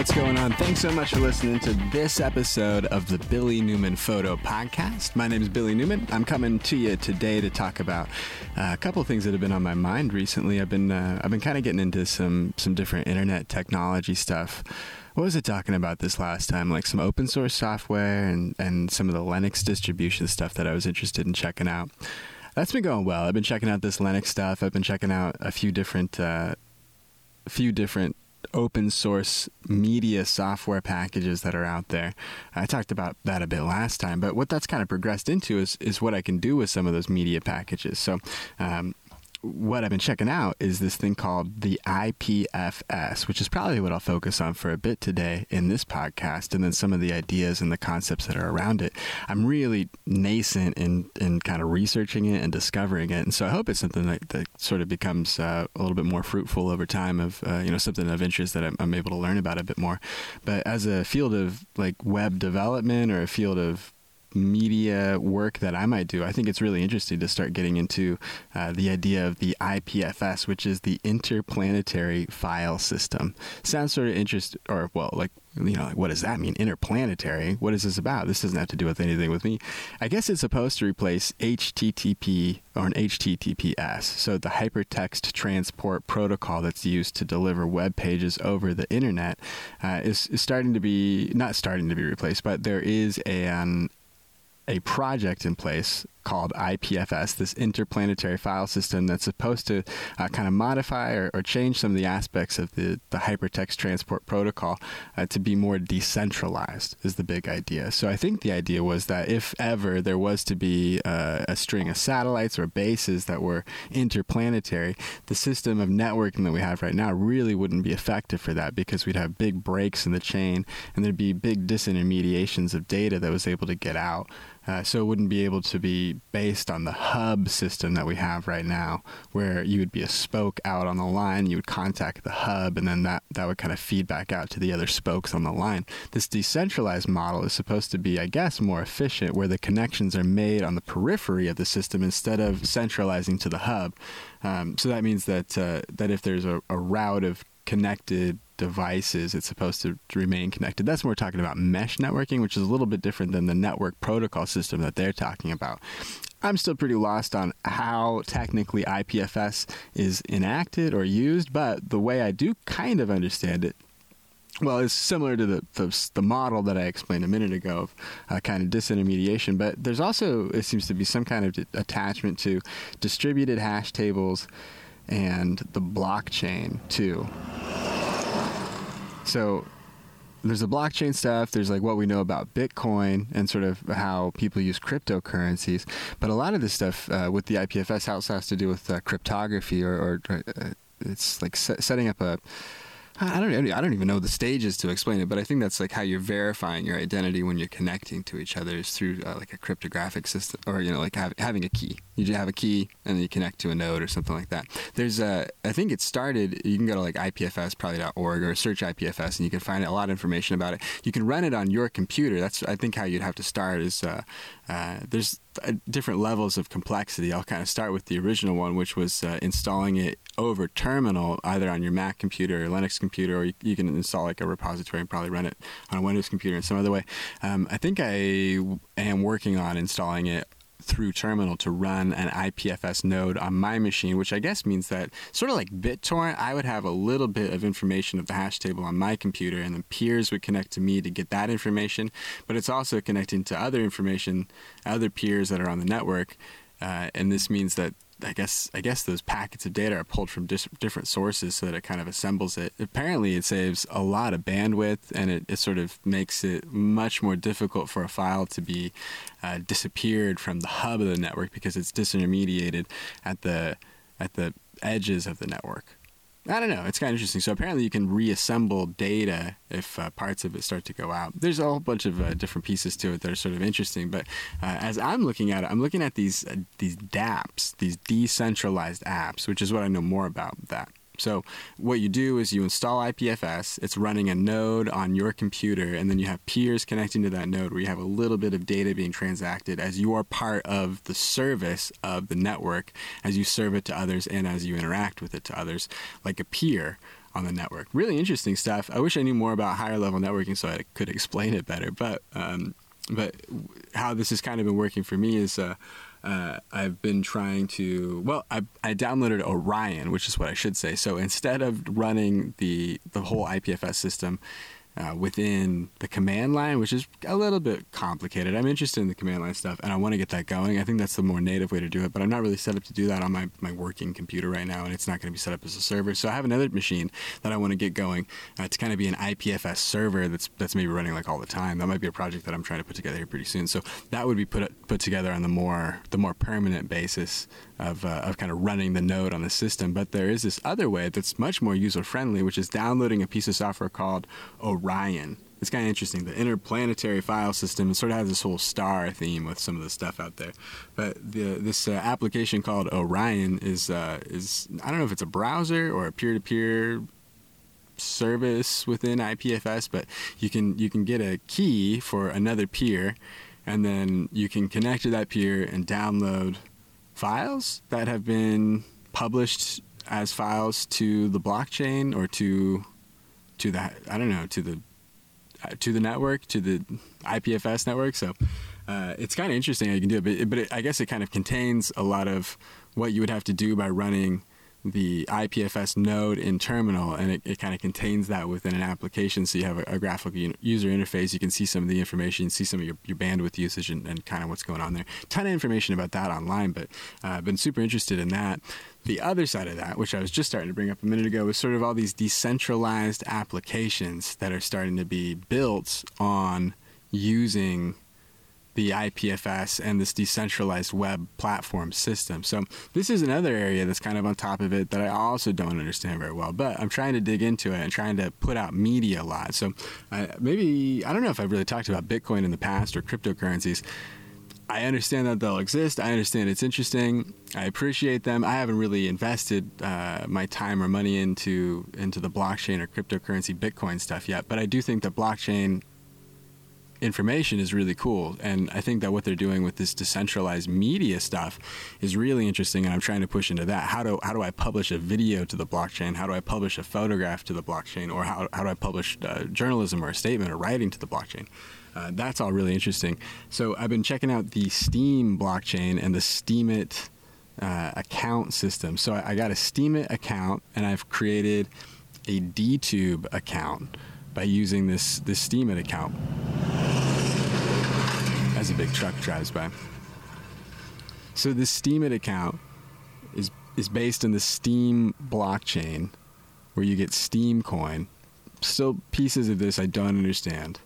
what's going on? Thanks so much for listening to this episode of the Billy Newman Photo Podcast. My name is Billy Newman. I'm coming to you today to talk about uh, a couple of things that have been on my mind recently. I've been uh, I've been kind of getting into some some different internet technology stuff. What was it talking about this last time? Like some open source software and and some of the Linux distribution stuff that I was interested in checking out. That's been going well. I've been checking out this Linux stuff. I've been checking out a few different uh, a few different open source media software packages that are out there. I talked about that a bit last time, but what that's kind of progressed into is, is what I can do with some of those media packages. So, um, what I've been checking out is this thing called the IPFS, which is probably what I'll focus on for a bit today in this podcast, and then some of the ideas and the concepts that are around it. I'm really nascent in, in kind of researching it and discovering it, and so I hope it's something that, that sort of becomes uh, a little bit more fruitful over time of uh, you know something of interest that I'm, I'm able to learn about a bit more. But as a field of like web development or a field of media work that I might do, I think it's really interesting to start getting into uh, the idea of the IPFS, which is the Interplanetary File System. Sounds sort of interesting, or well, like you know, like what does that mean? Interplanetary? What is this about? This doesn't have to do with anything with me. I guess it's supposed to replace HTTP or an HTTPS, so the hypertext transport protocol that's used to deliver web pages over the internet uh, is, is starting to be not starting to be replaced, but there is an a project in place called IPFS, this interplanetary file system that's supposed to uh, kind of modify or, or, change some of the aspects of the, the hypertext transport protocol uh, to be more decentralized, is the big idea. So I think the idea was that if ever there was to be uh, a string of satellites or bases that were interplanetary, the system of networking that we have right now really wouldn't be effective for that because we'd have big breaks in the chain and there'd be big disintermediations of data that was able to get out. Uh, so it wouldn't be able to be based on the hub system that we have right now, where you would be a spoke out on the line, you would contact the hub, and then that, that would kind of feed back out to the other spokes on the line. This decentralized model is supposed to be, I guess, more efficient, where the connections are made on the periphery of the system instead of centralizing to the hub. Um, so that means that uh, that if there's a, a route of connected devices, it's supposed to remain connected. That's when we're talking about mesh networking, which is a little bit different than the network protocol system that they're talking about. I'm still pretty lost on how technically IPFS is enacted or used, but the way I do kind of understand it well, it's similar to the, the, the model that I explained a minute ago of uh, kind of disintermediation, but there's also it seems to be some kind of attachment to distributed hash tables and the blockchain too. So there's the blockchain stuff. There's like what we know about Bitcoin and sort of how people use cryptocurrencies. But a lot of this stuff uh, with the IPFS also has to do with uh, cryptography or, or uh, it's like setting up a I don't I don't even know the stages to explain it, but I think that's like how you're verifying your identity when you're connecting to each other is through uh, like a cryptographic system, or you know, like have, having a key. You just have a key and then you connect to a node or something like that. There's a, I think it started. You can go to like ipfs.org or search IPFS, and you can find a lot of information about it. You can run it on your computer. That's I think how you'd have to start. Is uh, uh, there's different levels of complexity. I'll kind of start with the original one, which was uh, installing it over terminal, either on your Mac computer or Linux computer, or you, you, can install like a repository and probably run it on a Windows computer in some other way. Um, I think I am working on installing it through terminal to run an IPFS node on my machine, which I guess means that sort of like BitTorrent, I would have a little bit of information of the hash table on my computer, and then peers would connect to me to get that information. But it's also connecting to other information, other peers that are on the network, uh, and this means that I guess I guess those packets of data are pulled from dis- different sources so that it kind of assembles it. Apparently, it saves a lot of bandwidth and it, it sort of makes it much more difficult for a file to be uh, disappeared from the hub of the network because it's disintermediated at the at the edges of the network. I don't know. It's kind of interesting. So apparently, you can reassemble data if uh, parts of it start to go out. There's a whole bunch of uh, different pieces to it that are sort of interesting. But uh, as I'm looking at it, I'm looking at these uh, these DApps, these decentralized apps, which is what I know more about that. So what you do is you install IPFS. It's running a node on your computer, and then you have peers connecting to that node where you have a little bit of data being transacted as you are part of the service of the network as you serve it to others and as you interact with it to others, like a peer on the network. Really interesting stuff. I wish I knew more about higher level networking so I could explain it better. But um, but how this has kind of been working for me is. Uh, uh, I've been trying to. Well, I, I downloaded Orion, which is what I should say. So instead of running the the whole IPFS system uh, within the command line, which is a little bit complicated. I'm interested in the command line stuff, and I want to get that going. I think that's the more native way to do it, but I'm not really set up to do that on my, my working computer right now, and it's not going to be set up as a server. So I have another machine that I want to get going uh, to kind of be an IPFS server that's that's maybe running like all the time. That might be a project that I'm trying to put together here pretty soon. So that would be put put together on the more the more permanent basis of, uh, of kind of running the node on the system. But there is this other way that's much more user friendly, which is downloading a piece of software called Orion. It's kind of interesting. The interplanetary file system sort of has this whole star theme with some of the stuff out there. But the, this uh, application called Orion is uh, is I don't know if it's a browser or a peer-to-peer service within IPFS, but you can you can get a key for another peer, and then you can connect to that peer and download files that have been published as files to the blockchain or to to the I don't know to the uh, to the network to the IPFS network. So uh, it's kind of interesting how you can do it, but, but it, I guess it kind of contains a lot of what you would have to do by running the IPFS node in terminal, and it, it kind of contains that within an application. So you have a, a, graphical user interface. You can see some of the information, see some of your, your bandwidth usage, and, and, kind of what's going on there. Ton of information about that online, but uh, I've been super interested in that. The other side of that, which I was just starting to bring up a minute ago, is sort of all these decentralized applications that are starting to be built on using the IPFS and this decentralized web platform system. So this is another area that's kind of on top of it that I also don't understand very well. But I'm trying to dig into it and trying to put out media a lot. So uh, maybe I don't know if I've really talked about Bitcoin in the past or cryptocurrencies. I understand that they'll exist. I understand it's interesting. I appreciate them. I haven't really invested uh, my time or money into into the blockchain or cryptocurrency Bitcoin stuff yet. But I do think that blockchain information is really cool. And I think that what they're doing with this decentralized media stuff is really interesting. And I'm trying to push into that. How do, how do I publish a video to the blockchain? How do I publish a photograph to the blockchain? Or how, how do I publish uh, journalism or a statement or writing to the blockchain? Uh, that's all really interesting. So I've been checking out the Steem blockchain and the Steemit uh, account system. So I, I got a Steemit account and I've created a DTube account by using this this Steemit account as a big truck drives by. So this Steemit account is is based in the Steem blockchain, where you get Steem coin. Still, pieces of this I don't understand,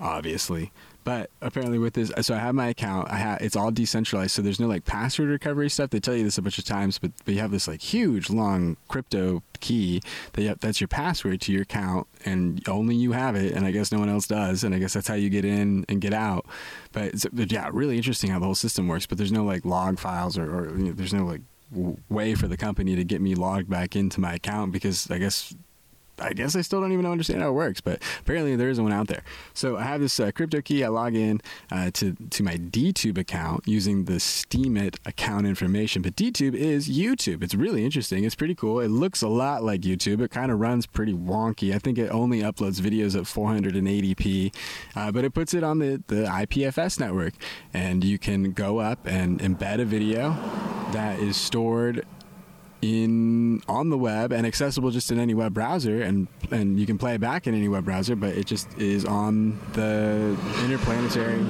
obviously. But apparently, with this, so I have my account. I have it's all decentralized, so there's no like password recovery stuff. They tell you this a bunch of times, but, but you have this like huge long crypto key that have, that's your password to your account, and only you have it, and I guess no one else does. And I guess that's how you get in and get out. But yeah, really interesting how the whole system works. But there's no like log files or, or you know, there's no like way for the company to get me logged back into my account because I guess I guess I still don't even understand how it works, but apparently there is one out there. So I have this uh, crypto key. I log in uh, to to my DTube account using the Steemit account information. But DTube is YouTube. It's really interesting. It's pretty cool. It looks a lot like YouTube. It kind of runs pretty wonky. I think it only uploads videos at 480p, uh, but it puts it on the the IPFS network, and you can go up and embed a video that is stored in on the web and accessible just in any web browser and and you can play it back in any web browser but it just is on the interplanetary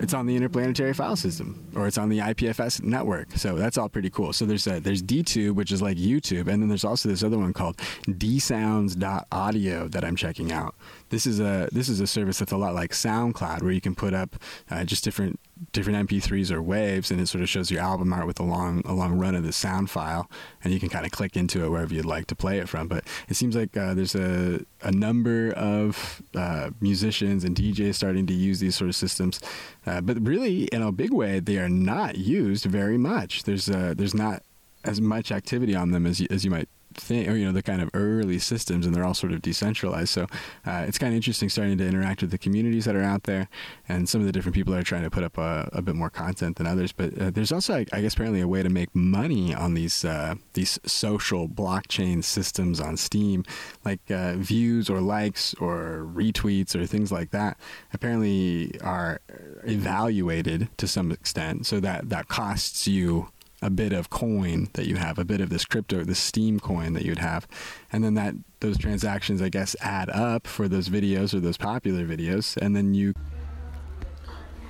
it's on the interplanetary file system or it's on the IPFS network. So that's all pretty cool. So there's a, there's DTube, which is like YouTube, and then there's also this other one called dsounds.audio that I'm checking out. This is a this is a service that's a lot like SoundCloud, where you can put up uh, just different different MP3s or waves, and it sort of shows your album art with a long a long run of the sound file, and you can kind of click into it wherever you'd like to play it from. But it seems like uh, there's a a number of uh, musicians and DJs starting to use these sort of systems, uh, but really in a big way they are not used very much. There's uh, there's not as much activity on them as you, as you might thing, or you know, the kind of early systems, and they're all sort of decentralized. So uh, it's kind of interesting starting to interact with the communities that are out there, and some of the different people are trying to put up a, a bit more content than others. But uh, there's also, I, I, guess, apparently a way to make money on these uh, these social blockchain systems on Steem, like uh, views or likes or retweets or things like that. Apparently, are evaluated to some extent, so that that costs you a bit of coin that you have, a bit of this crypto, this Steem coin that you'd have, and then that those transactions, I guess, add up for those videos or those popular videos, and then you.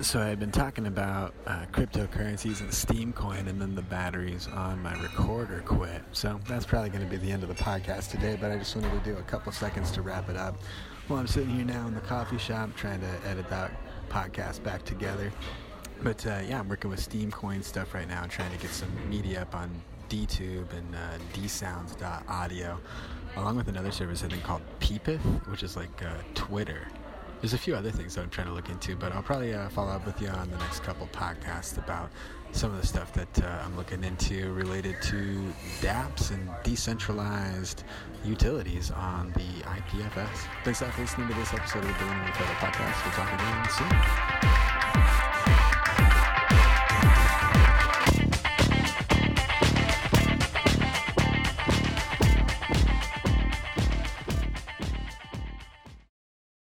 So I've been talking about uh, cryptocurrencies and Steam coin, and then the batteries on my recorder quit. So that's probably going to be the end of the podcast today. But I just wanted to do a couple seconds to wrap it up. Well, I'm sitting here now in the coffee shop trying to edit that podcast back together. But uh, yeah, I'm working with Steem Coin stuff right now, trying to get some media up on DTube and uh, dsounds.audio, along with another service I think called Peepeth, which is like uh, Twitter. There's a few other things that I'm trying to look into, but I'll probably uh, follow up with you on the next couple podcasts about some of the stuff that uh, I'm looking into related to dApps and decentralized utilities on the IPFS. Thanks for listening to this episode of the Billion Podcast. We'll talk again soon.